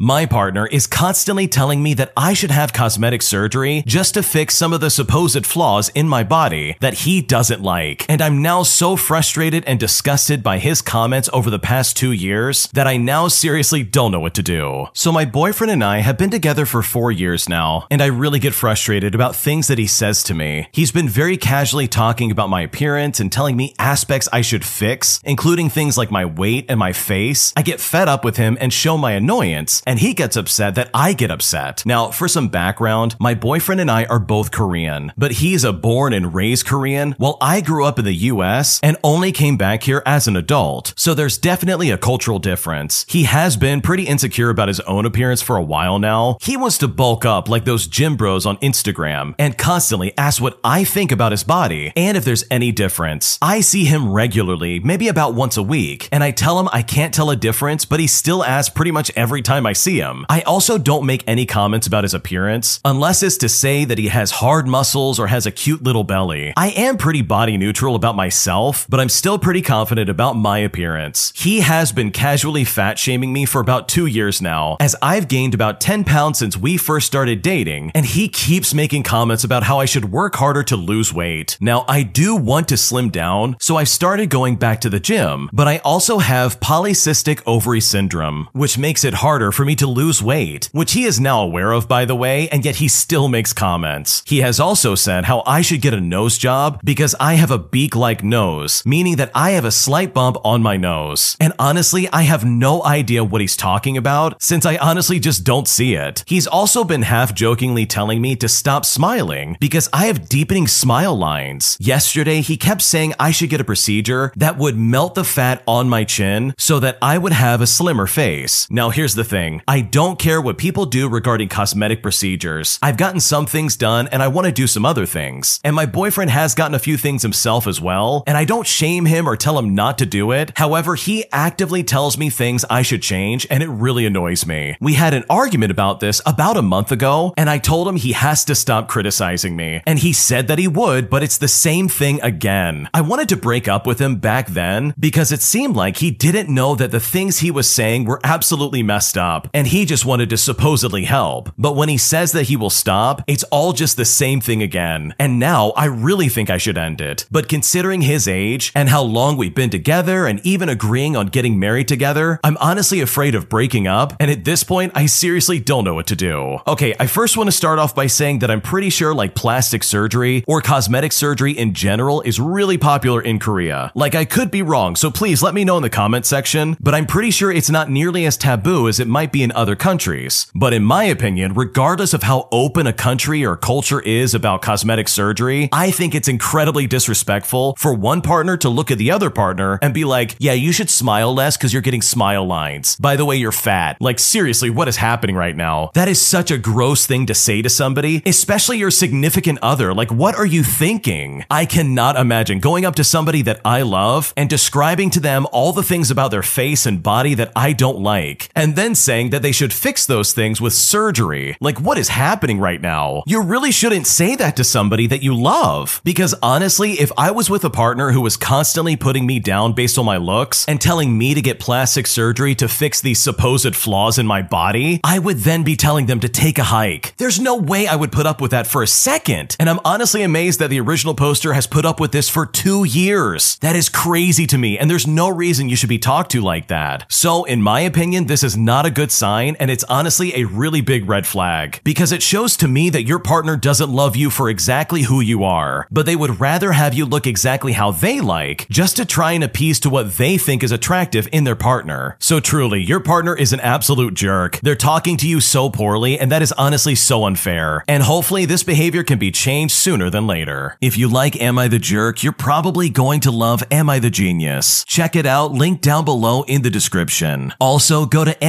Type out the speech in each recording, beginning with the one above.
My partner is constantly telling me that I should have cosmetic surgery just to fix some of the supposed flaws in my body that he doesn't like. And I'm now so frustrated and disgusted by his comments over the past two years that I now seriously don't know what to do. So my boyfriend and I have been together for four years now, and I really get frustrated about things that he says to me. He's been very casually talking about my appearance and telling me aspects I should fix, including things like my weight and my face. I get fed up with him and show my annoyance and he gets upset that I get upset. Now, for some background, my boyfriend and I are both Korean, but he's a born and raised Korean, while I grew up in the US and only came back here as an adult. So there's definitely a cultural difference. He has been pretty insecure about his own appearance for a while now. He wants to bulk up like those gym bros on Instagram and constantly asks what I think about his body and if there's any difference. I see him regularly, maybe about once a week, and I tell him I can't tell a difference, but he still asks pretty much every time I see him. I also don't make any comments about his appearance, unless it's to say that he has hard muscles or has a cute little belly. I am pretty body neutral about myself, but I'm still pretty confident about my appearance. He has been casually fat shaming me for about two years now, as I've gained about 10 pounds since we first started dating, and he keeps making comments about how I should work harder to lose weight. Now, I do want to slim down, so I've started going back to the gym, but I also have polycystic ovary syndrome, which makes it harder for me to lose weight, which he is now aware of, by the way, and yet he still makes comments. He has also said how I should get a nose job because I have a beak like nose, meaning that I have a slight bump on my nose. And honestly, I have no idea what he's talking about since I honestly just don't see it. He's also been half jokingly telling me to stop smiling because I have deepening smile lines. Yesterday, he kept saying I should get a procedure that would melt the fat on my chin so that I would have a slimmer face. Now, here's the thing I don't care what people do regarding cosmetic procedures. I've gotten some things done and I want to do some other things. And my boyfriend has gotten a few things himself as well, and I don't shame him or tell him not to do it. However, he actively tells me things I should change, and it really annoys me. We had an argument about this about a month ago, and I told him he has to stop criticizing me. And he said that he would, but it's the same thing again. I wanted to break up with him back then because it seemed like he didn't know that the things he was saying were absolutely messed up, and he just wanted to supposedly help. But when he says that he will stop, it's all just the same thing again. And now I really think I should end it. But considering his age and how long we've been together and even agreeing on getting married together, I'm honestly afraid of breaking up. And at this point, I seriously don't know what to do. Okay, I first want to start off by saying that I'm pretty sure like plastic surgery or cosmetic surgery in general is really popular in Korea. Like I could be wrong, so please let me know in the comment section, but I'm pretty sure it's not nearly as taboo as it might be in other countries. But in my opinion, regardless of how open a country or culture is about cosmetic surgery, I think it's incredibly disrespectful for one partner to look at the other partner and be like, yeah, you should smile less because you're getting smile lines. By the way, you're fat. Like, seriously, what is happening right now? That is such a gross thing to say to somebody, especially your significant other. Like, what are you thinking? I cannot imagine going up to somebody that I love and describing to them all the things about their face and body that I don't like, and then saying that they should fix those things with surgery. Like, what is happening right now? You really shouldn't say that to somebody that you love. Because honestly, if I was with a partner who was constantly putting me down based on my looks and telling me to get plastic surgery to fix these supposed flaws in my body, I would then be telling them to take a hike. There's no way I would put up with that for a second. And I'm honestly amazed that the original poster has put up with this for two years. That is crazy to me, and there's no reason you should be talked to like that. So, in my opinion, this is not a good sign, and it's honestly a really big red flag because it shows to me that your partner doesn't love you for exactly who you are, but they would rather have you look exactly how they like just to try and appease to what they think is attractive in their partner. So, truly, your partner is an absolute jerk. They're talking to you so poorly, and that is honestly so unfair. And hopefully, this behavior can be changed sooner than later. If you like Am I the Jerk, you're probably going to love Am I the Genius. Check it out, link down below in the description. Also, go to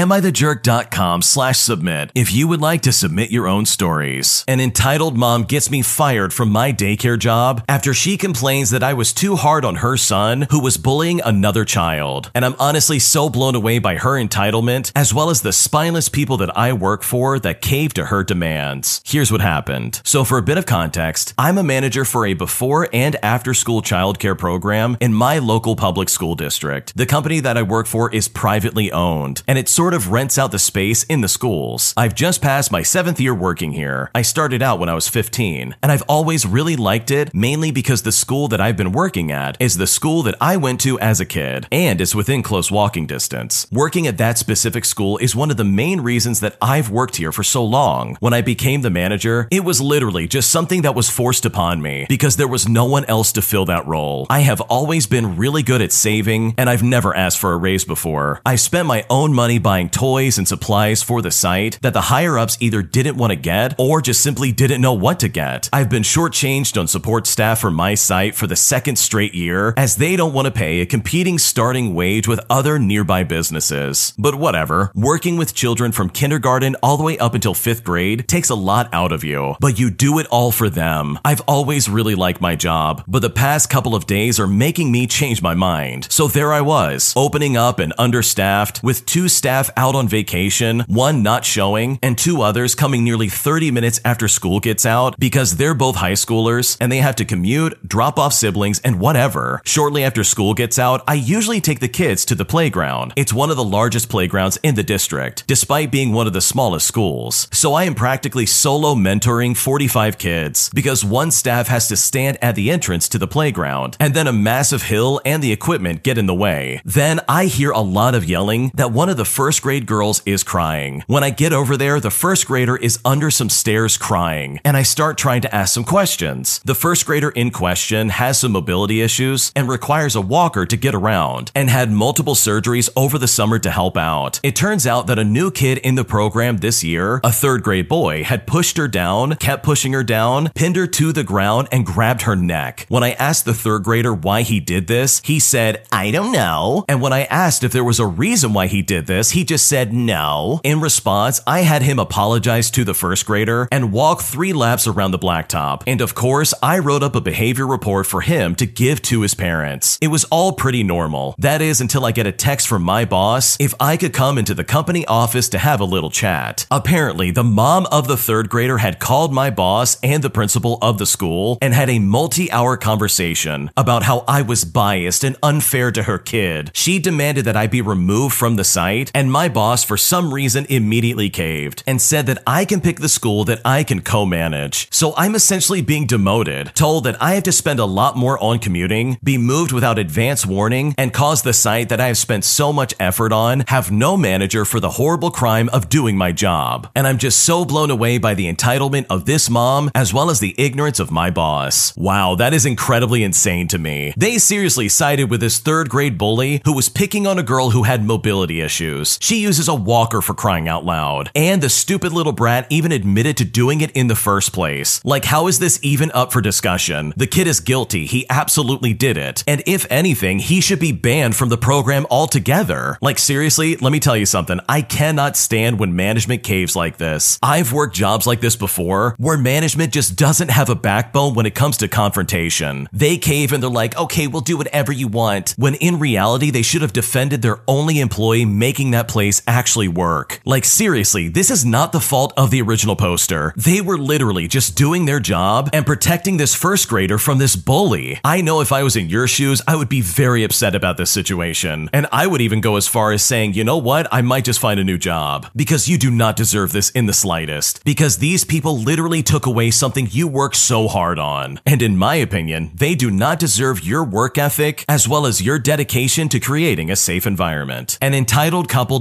amithejerk.com slash submit if you would like to submit your own stories. An entitled mom gets me fired from my daycare job after she complains that I was too hard on her son who was bullying another child. And I'm honestly so blown away by her entitlement, as well as the spineless people that I work for that cave to her demands. Here's what happened. So, for a bit of context, I'm a manager for a before and after school childcare program in my local public school district. The company that I work for is privately owned, and it sort of rents rents out the space in the schools. I've just passed my seventh year working here. I started out when I was 15, and I've always really liked it, mainly because the school that I've been working at is the school that I went to as a kid, and it's within close walking distance. Working at that specific school is one of the main reasons that I've worked here for so long. When I became the manager, it was literally just something that was forced upon me because there was no one else to fill that role. I have always been really good at saving, and I've never asked for a raise before. I spent my own money buying toys and supplies for the site that the higher ups either didn't want to get or just simply didn't know what to get. I've been shortchanged on support staff for my site for the second straight year as they don't want to pay a competing starting wage with other nearby businesses. But whatever, working with children from kindergarten all the way up until fifth grade takes a lot out of you, but you do it all for them. I've always really liked my job, but the past couple of days are making me change my mind. So there I was, opening up and understaffed, with two staff out on vacation, one not showing, and two others coming nearly 30 minutes after school gets out because they're both high schoolers and they have to commute, drop off siblings, and whatever. Shortly after school gets out, I usually take the kids to the playground. It's one of the largest playgrounds in the district, despite being one of the smallest schools. So I am practically solo mentoring 45 kids because one staff has to stand at the entrance to the playground, and then a massive hill and the equipment get in the way. Then I hear a lot of yelling that one of the first grade girls is crying. When I get over there, the first grader is under some stairs crying, and I start trying to ask some questions. The first grader in question has some mobility issues and requires a walker to get around, and had multiple surgeries over the summer to help out. It turns out that a new kid in the program this year, a third grade boy, had pushed her down, kept pushing her down, pinned her to the ground, and grabbed her neck. When I asked the third grader why he did this, he said, I don't know. And when I asked if there was a reason why he did this, he just said no. In response, I had him apologize to the first grader and walk three laps around the blacktop. And of course, I wrote up a behavior report for him to give to his parents. It was all pretty normal. That is until I get a text from my boss if I could come into the company office to have a little chat. Apparently, the mom of the third grader had called my boss and the principal of the school and had a multi hour conversation about how I was biased and unfair to her kid. She demanded that I be removed from the site, and my boss, for some reason, immediately caved and said that I can pick the school that I can co manage. So I'm essentially being demoted, told that I have to spend a lot more on commuting, be moved without advance warning, and cause the site that I have spent so much effort on have no manager for the horrible crime of doing my job. And I'm just so blown away by the entitlement of this mom as well as the ignorance of my boss. Wow, that is incredibly insane to me. They seriously sided with this third grade bully who was picking on a girl who had mobility issues. She uses a walker for crying out loud. And the stupid little brat even admitted to doing it in the first place. Like, how is this even up for discussion? The kid is guilty. He absolutely did it. And if anything, he should be banned from the program altogether. Like, seriously, let me tell you something. I cannot stand when management caves like this. I've worked jobs like this before where management just doesn't have a backbone when it comes to confrontation. They cave and they're like, okay, we'll do whatever you want. When in reality, they should have defended their only employee making that place actually work. Like, seriously, this is not the fault of the original poster. They were literally just doing their job and protecting this first grader from this bully. I know if I was in your shoes, I would be very upset about this situation. And I would even go as far as saying, you know what, I might just find a new job. Because you do not deserve this in the slightest. Because these people literally took away something you worked so hard on. And in my opinion, they do not deserve your work ethic as well as your dedication to creating a safe environment. An entitled couple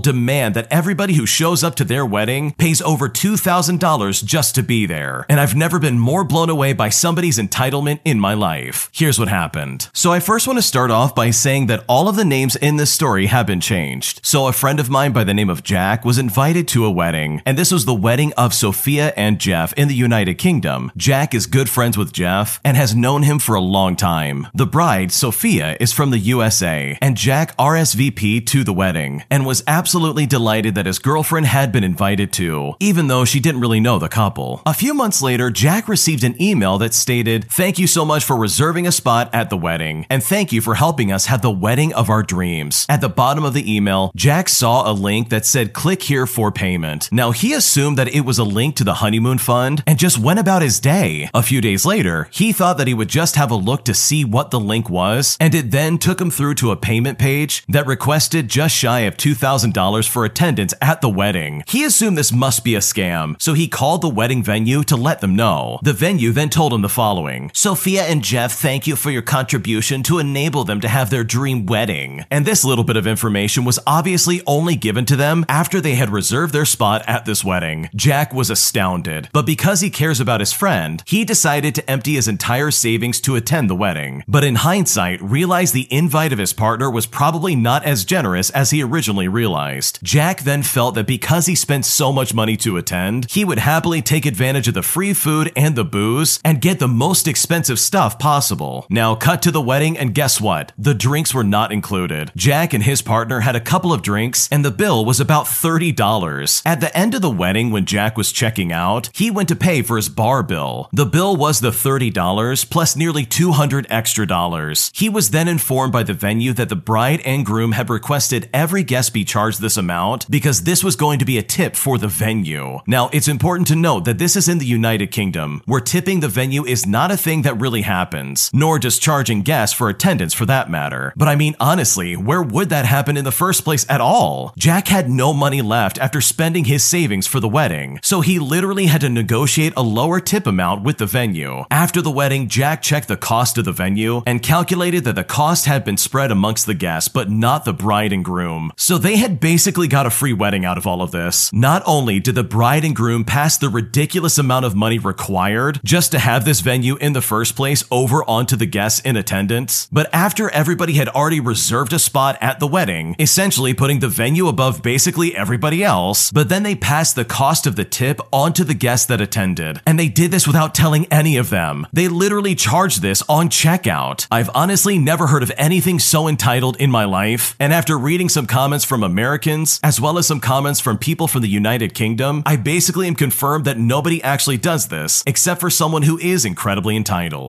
that everybody who shows up to their wedding pays over $2,000 just to be there. And I've never been more blown away by somebody's entitlement in my life. Here's what happened. So I first want to start off by saying that all of the names in this story have been changed. So a friend of mine by the name of Jack was invited to a wedding, and this was the wedding of Sophia and Jeff in the United Kingdom. Jack is good friends with Jeff and has known him for a long time. The bride, Sophia, is from the USA, and Jack RSVP to the wedding and was absolutely delighted that his girlfriend had been invited to, even though she didn't really know the couple. A few months later, Jack received an email that stated, Thank you so much for reserving a spot at the wedding, and thank you for helping us have the wedding of our dreams. At the bottom of the email, Jack saw a link that said, Click here for payment. Now, he assumed that it was a link to the honeymoon fund and just went about his day. A few days later, he thought that he would just have a look to see what the link was, and it then took him through to a payment page that requested just shy of $2,000 for attendance at the wedding. He assumed this must be a scam, so he called the wedding venue to let them know. The venue then told him the following Sophia and Jeff thank you for your contribution to enable them to have their dream wedding. And this little bit of information was obviously only given to them after they had reserved their spot at this wedding. Jack was astounded, but because he cares about his friend, he decided to empty his entire savings to attend the wedding. But in hindsight, realized the invite of his partner was probably not as generous as he originally realized. Jack then felt that because he spent so much money to attend, he would happily take advantage of the free food and the booze and get the most expensive stuff possible. Now, cut to the wedding, and guess what? The drinks were not included. Jack and his partner had a couple of drinks, and the bill was about $30. At the end of the wedding, when Jack was checking out, he went to pay for his bar bill. The bill was the $30 plus nearly 200 extra dollars. He was then informed by the venue that the bride and groom had requested every guest be charged this amount because this was going to be a tip for the venue. Now, it's important to note that this is in the United Kingdom, where tipping the venue is not a thing that really happens, nor does charging guests for attendance for that matter. But I mean, honestly, where would that happen in the first place at all? Jack had no money left after spending his savings for the wedding, so he literally had to negotiate a lower tip amount with the venue. After the wedding, Jack checked the cost of the venue and calculated that the cost had been spread amongst the guests, but not the bride and groom. So they had basically got a free wedding out of all of this. Not only did the bride and groom pass the ridiculous amount of money required just to have this venue in the first place over onto the guests in attendance, but after everybody had already reserved a spot at the wedding, essentially putting the venue above basically everybody else, but then they passed the cost of the tip onto the guests that attended. And they did this without telling any of them. They literally charged this on checkout. I've honestly never heard of anything so entitled in my life, and after reading some comments from Americans, as well as some comments from people from the United Kingdom, I basically am confirmed that nobody actually does this, except for someone who is incredibly entitled.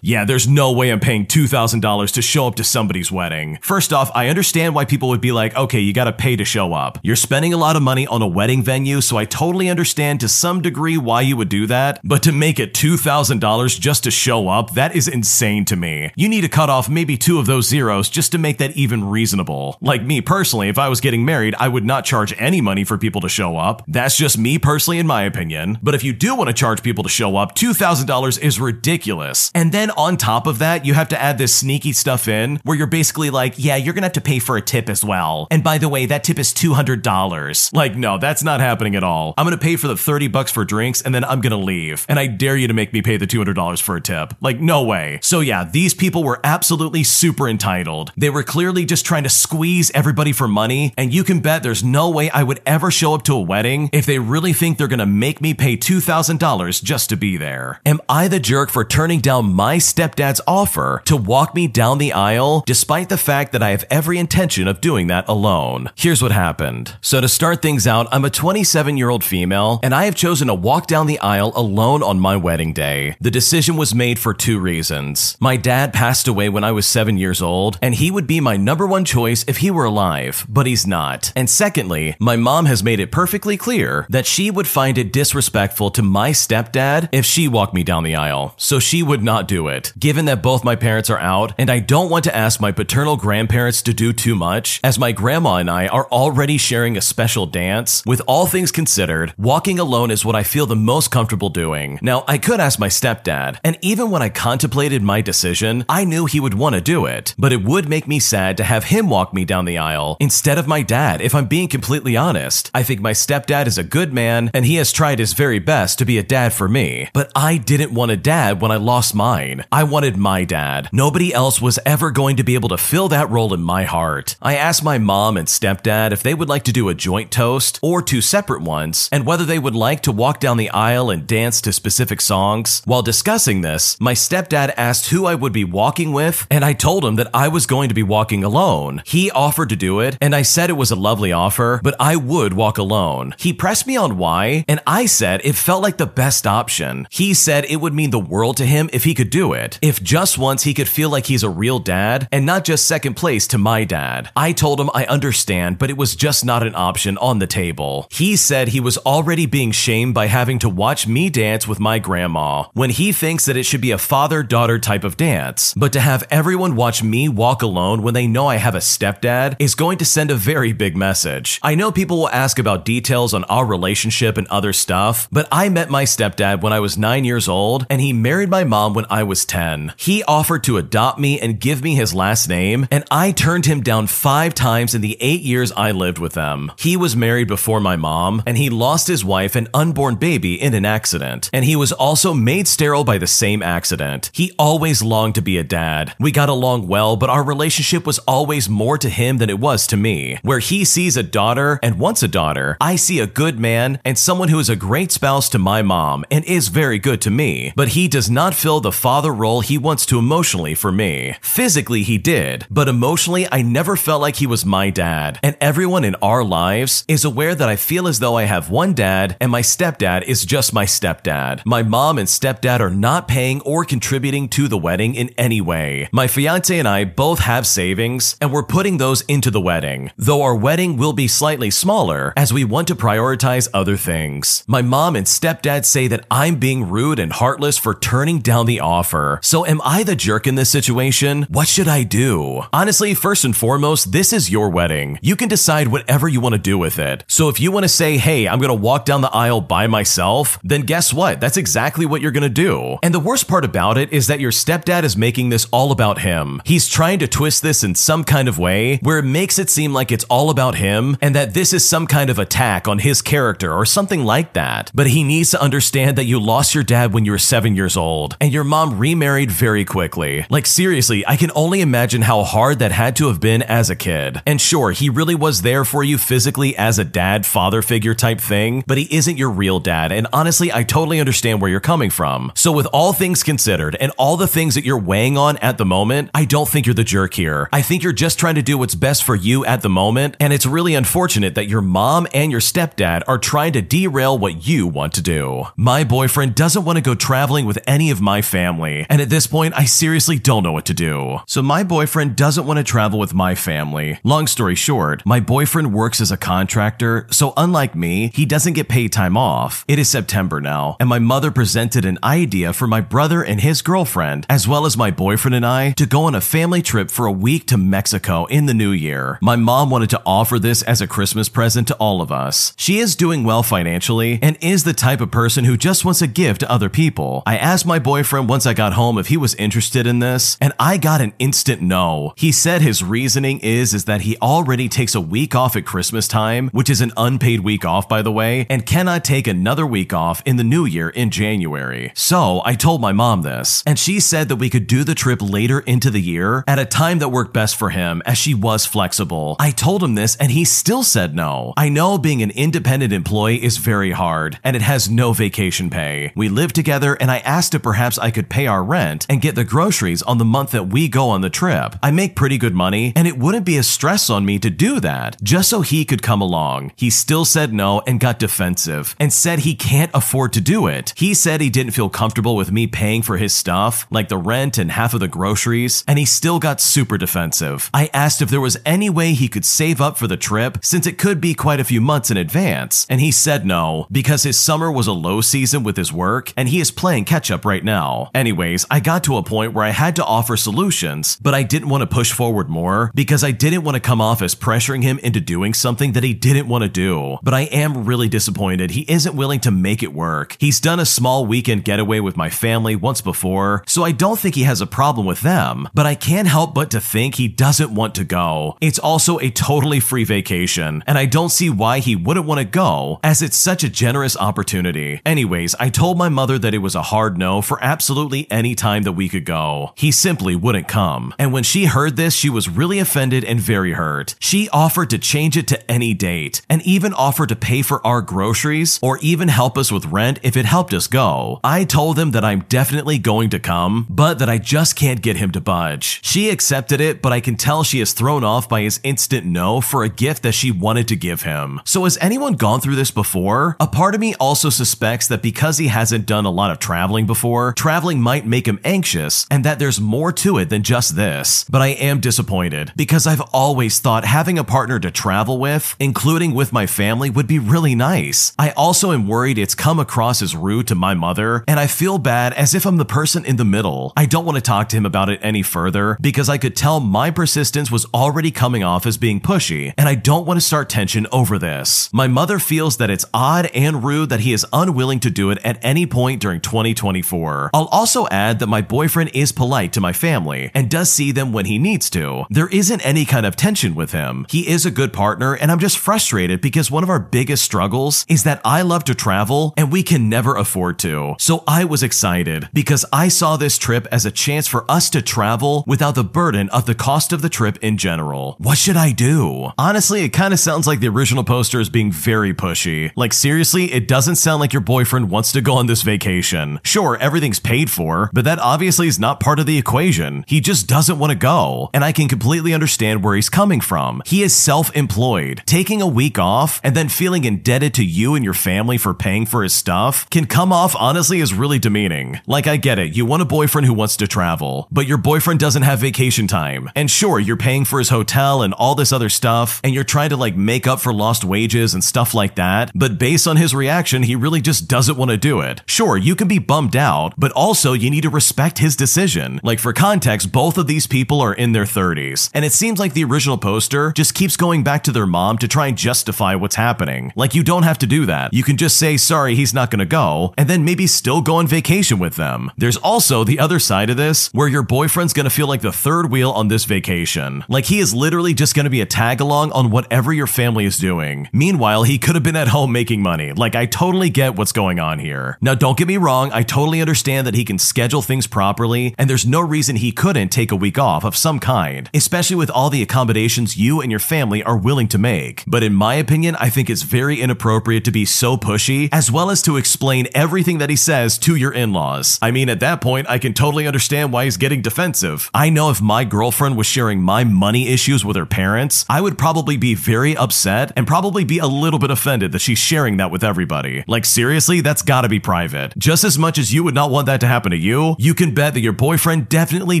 Yeah, there's no way I'm paying $2,000 to show up to somebody's wedding. First off, I understand why people would be like, okay, you gotta pay to show up. You're spending a lot of money on a wedding venue, so I totally understand to some degree why you would do that. But to make it $2,000 just to show up, that is insane to me. You need to cut off maybe two of those zeros just to make that even reasonable. Like me personally, if I was getting married, I would not charge any money for people to show up. That's just me personally, in my opinion. But if you do want to charge people to show up, $2,000 is ridiculous. And then on top of that, you have to add this sneaky stuff in where you're basically like, yeah, you're gonna have to pay for a tip as well. And by the way, that tip is $200. Like, no, that's not happening at all. I'm gonna pay for the 30 bucks for drinks and then I'm gonna leave. And I dare you to make me pay the $200 for a tip. Like, no way. So yeah, these people were absolutely super entitled. They were clearly just trying to squeeze everybody for money. And you can bet there's no way I would ever show up to a wedding if they really think they're gonna make me pay $2,000 just to be there. Am I the jerk for turning down my stepdad's offer to walk me down the aisle despite the fact that I have every intention of doing that alone? Here's what happened. So to start things out, I'm a 27 year old female and I have chosen to walk down the aisle alone on my wedding day. The decision was made for two reasons. My dad passed away when I was seven years old and he would be my number one choice if he were alive, but he's not. And secondly, my mom has made it perfectly clear that she would find it disrespectful to my stepdad if she walked me down the aisle, so she would not do it. Given that both my parents are out, and I don't want to ask my paternal grandparents to do too much, as my grandma and I are already sharing a special dance, with all things considered, walking alone is what I feel the most comfortable doing. Now, I could ask my stepdad, and even when I contemplated my decision, I knew he would want to do it, but it would make me sad to have him walk me down the aisle instead of my dad, if I'm being completely honest. I think my stepdad is a good man, and he has tried his very best to be a dad for me, but I didn't want a dad when I lost mine. I wanted my dad. Nobody else was ever going to be able to fill that role in my heart. I asked my mom and stepdad if they would like to do a joint toast or two separate ones, and whether they would like to walk down the aisle and dance to specific songs. While discussing this, my stepdad asked who I would be walking with, and I told him that I was going to be walking alone. He offered to do it, and I said it was a lovely offer, but I would walk alone. He pressed me on why, and I said it felt like the best option. He said it would mean the world to him if he could do it. If just once he could feel like he's a real dad and not just second place to my dad. I told him I understand, but it was just not an option on the table. He said he was already being shamed by having to watch me dance with my grandma when he thinks that it should be a father daughter type of dance. But to have everyone watch me walk alone when they know I have a stepdad is going to send a very big message. I know people will ask about details on our relationship and other stuff, but I met my stepdad when I was nine years old and he married my mom when I was 10. He offered to adopt me and give me his last name, and I turned him down five times in the eight years I lived with them. He was married before my mom, and he lost his wife and unborn baby in an accident, and he was also made sterile by the same accident. He always longed to be a dad. We got along well, but our relationship was always more to him than it was to me. Where he sees a daughter and wants a daughter, I see a good man and someone who is a great spouse to my mom and is very good to me, but he does not fill the father role he wants to emotionally for me. Physically, he did, but emotionally, I never felt like he was my dad. And everyone in our lives is aware that I feel as though I have one dad and my stepdad is just my stepdad. My mom and stepdad are not paying or contributing to the wedding in any way. My fiance and I both have savings and we're putting those into the wedding, though our wedding will be slightly smaller as we want to prioritize other things. My mom and stepdad say that I'm being rude and heartless for turning down the offer. So am I the jerk in this situation? What should I do? Honestly, first and foremost, this is your wedding. You can decide whatever you want to do with it. So if you want to say, hey, I'm going to walk down the aisle by myself, then guess what? That's exactly what you're going to do. And the worst part about it is that your stepdad is making this all about him. He's trying to twist this in some kind of way where it makes it seem like it's all about him and that this is some kind of attack on his character or something like that. But he needs to understand that you lost your dad when you were seven years old and your mom remarried very quickly. Like, seriously, I can only imagine how hard that had to have been as a kid. And sure, he really was there for you physically as a dad father figure type thing, but he isn't your real dad. And honestly, I totally understand where you're coming from. So, with all things considered and all the things that you're weighing on at the moment, I don't think you're the jerk here. I think you're just trying to do what's best for you at the moment. And it's really unfortunate that your mom and your stepdad are trying to derail what you want to do. My boyfriend doesn't want to go traveling with any of my family. And at this point, I seriously don't know what to do. So my boyfriend doesn't want to travel with my family. Long story short, my boyfriend works as a contractor, so unlike me, he doesn't get paid time off. It is September now, and my mother presented an idea for my brother and his girlfriend, as well as my boyfriend and I, to go on a family trip for a week to Mexico in the new year. My mom wanted to offer this as a Christmas present to all of us. She is doing well financially and is the type of person who just wants to give to other people. I asked my boyfriend once once I got home if he was interested in this, and I got an instant no. He said his reasoning is is that he already takes a week off at Christmas time, which is an unpaid week off by the way, and cannot take another week off in the new year in January. So, I told my mom this, and she said that we could do the trip later into the year at a time that worked best for him as she was flexible. I told him this and he still said no. I know being an independent employee is very hard and it has no vacation pay. We live together and I asked if perhaps I could pay our rent and get the groceries on the month that we go on the trip. I make pretty good money and it wouldn't be a stress on me to do that just so he could come along. He still said no and got defensive and said he can't afford to do it. He said he didn't feel comfortable with me paying for his stuff, like the rent and half of the groceries, and he still got super defensive. I asked if there was any way he could save up for the trip since it could be quite a few months in advance, and he said no because his summer was a low season with his work and he is playing catch up right now. Anyways, I got to a point where I had to offer solutions, but I didn't want to push forward more because I didn't want to come off as pressuring him into doing something that he didn't want to do. But I am really disappointed he isn't willing to make it work. He's done a small weekend getaway with my family once before, so I don't think he has a problem with them, but I can't help but to think he doesn't want to go. It's also a totally free vacation, and I don't see why he wouldn't want to go, as it's such a generous opportunity. Anyways, I told my mother that it was a hard no for absolutely any time that we could go. He simply wouldn't come. And when she heard this, she was really offended and very hurt. She offered to change it to any date, and even offered to pay for our groceries or even help us with rent if it helped us go. I told him that I'm definitely going to come, but that I just can't get him to budge. She accepted it, but I can tell she is thrown off by his instant no for a gift that she wanted to give him. So has anyone gone through this before? A part of me also suspects that because he hasn't done a lot of traveling before, traveling might make him anxious and that there's more to it than just this. But I am disappointed because I've always thought having a partner to travel with, including with my family, would be really nice. I also am worried it's come across as rude to my mother, and I feel bad as if I'm the person in the middle. I don't want to talk to him about it any further because I could tell my persistence was already coming off as being pushy, and I don't want to start tension over this. My mother feels that it's odd and rude that he is unwilling to do it at any point during 2024. I'll also add that my boyfriend is polite to my family and does see them when he needs to. There isn't any kind of tension with him. He is a good partner, and I'm just frustrated because one of our biggest struggles is that I love to travel and we can never afford to. So I was excited because I saw this trip as a chance for us to travel without the burden of the cost of the trip in general. What should I do? Honestly, it kind of sounds like the original poster is being very pushy. Like, seriously, it doesn't sound like your boyfriend wants to go on this vacation. Sure, everything's paid for, but that obviously is not part of the equation. He just doesn't want to go, and I can completely understand where he's coming from. He is self employed. Taking a week off and then feeling indebted to you and your family for paying for his stuff can come off honestly as really demeaning. Like, I get it, you want a boyfriend who wants to travel, but your boyfriend doesn't have vacation time. And sure, you're paying for his hotel and all this other stuff, and you're trying to like make up for lost wages and stuff like that, but based on his reaction, he really just doesn't want to do it. Sure, you can be bummed out, but also you need to respect his decision. Like, for context, both of these people are in their 30s, and it seems like the original poster just keeps going back to their mom to try and justify what's happening. Like, you don't have to do that. You can just say, sorry, he's not gonna go, and then maybe still go on vacation with them. There's also the other side of this where your boyfriend's gonna feel like the third wheel on this vacation. Like, he is literally just gonna be a tag along on whatever your family is doing. Meanwhile, he could have been at home making money. Like, I totally get what's going on here. Now, don't get me wrong, I totally understand that he can schedule things properly, and there's no reason he couldn't take a week off of some kind, especially with all the accommodations you and your family are willing to make. But in my opinion, I think it's very inappropriate to be so pushy, as well as to explain everything that he says to your in laws. I mean, at that point, I can totally understand why he's getting defensive. I know if my girlfriend was sharing my money issues with her parents, I would probably be very upset and probably be a little bit offended that she's sharing that with everybody. Like, seriously, that's gotta be private. Just as much as you would not want that to happen to you, you can bet that your boyfriend definitely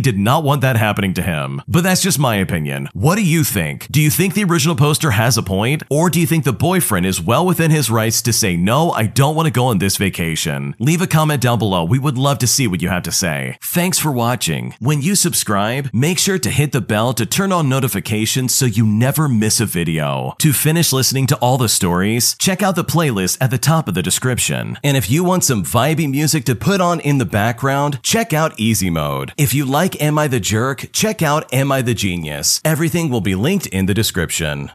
did not want that happening to him. But that's just my opinion. What do you think? Do you think the original poster has a point? Or do you think the boyfriend is well within his rights to say, no, I don't want to go on this vacation? Leave a comment down below. We would love to see what you have to say. Thanks for watching. When you subscribe, make sure to hit the bell to turn on notifications so you never miss a video. To finish listening to all the stories, check out the playlist at the top of the description. And if you want some vibey music to put on in the background, background, check out Easy Mode. If you like Am I the Jerk, check out Am I the Genius. Everything will be linked in the description.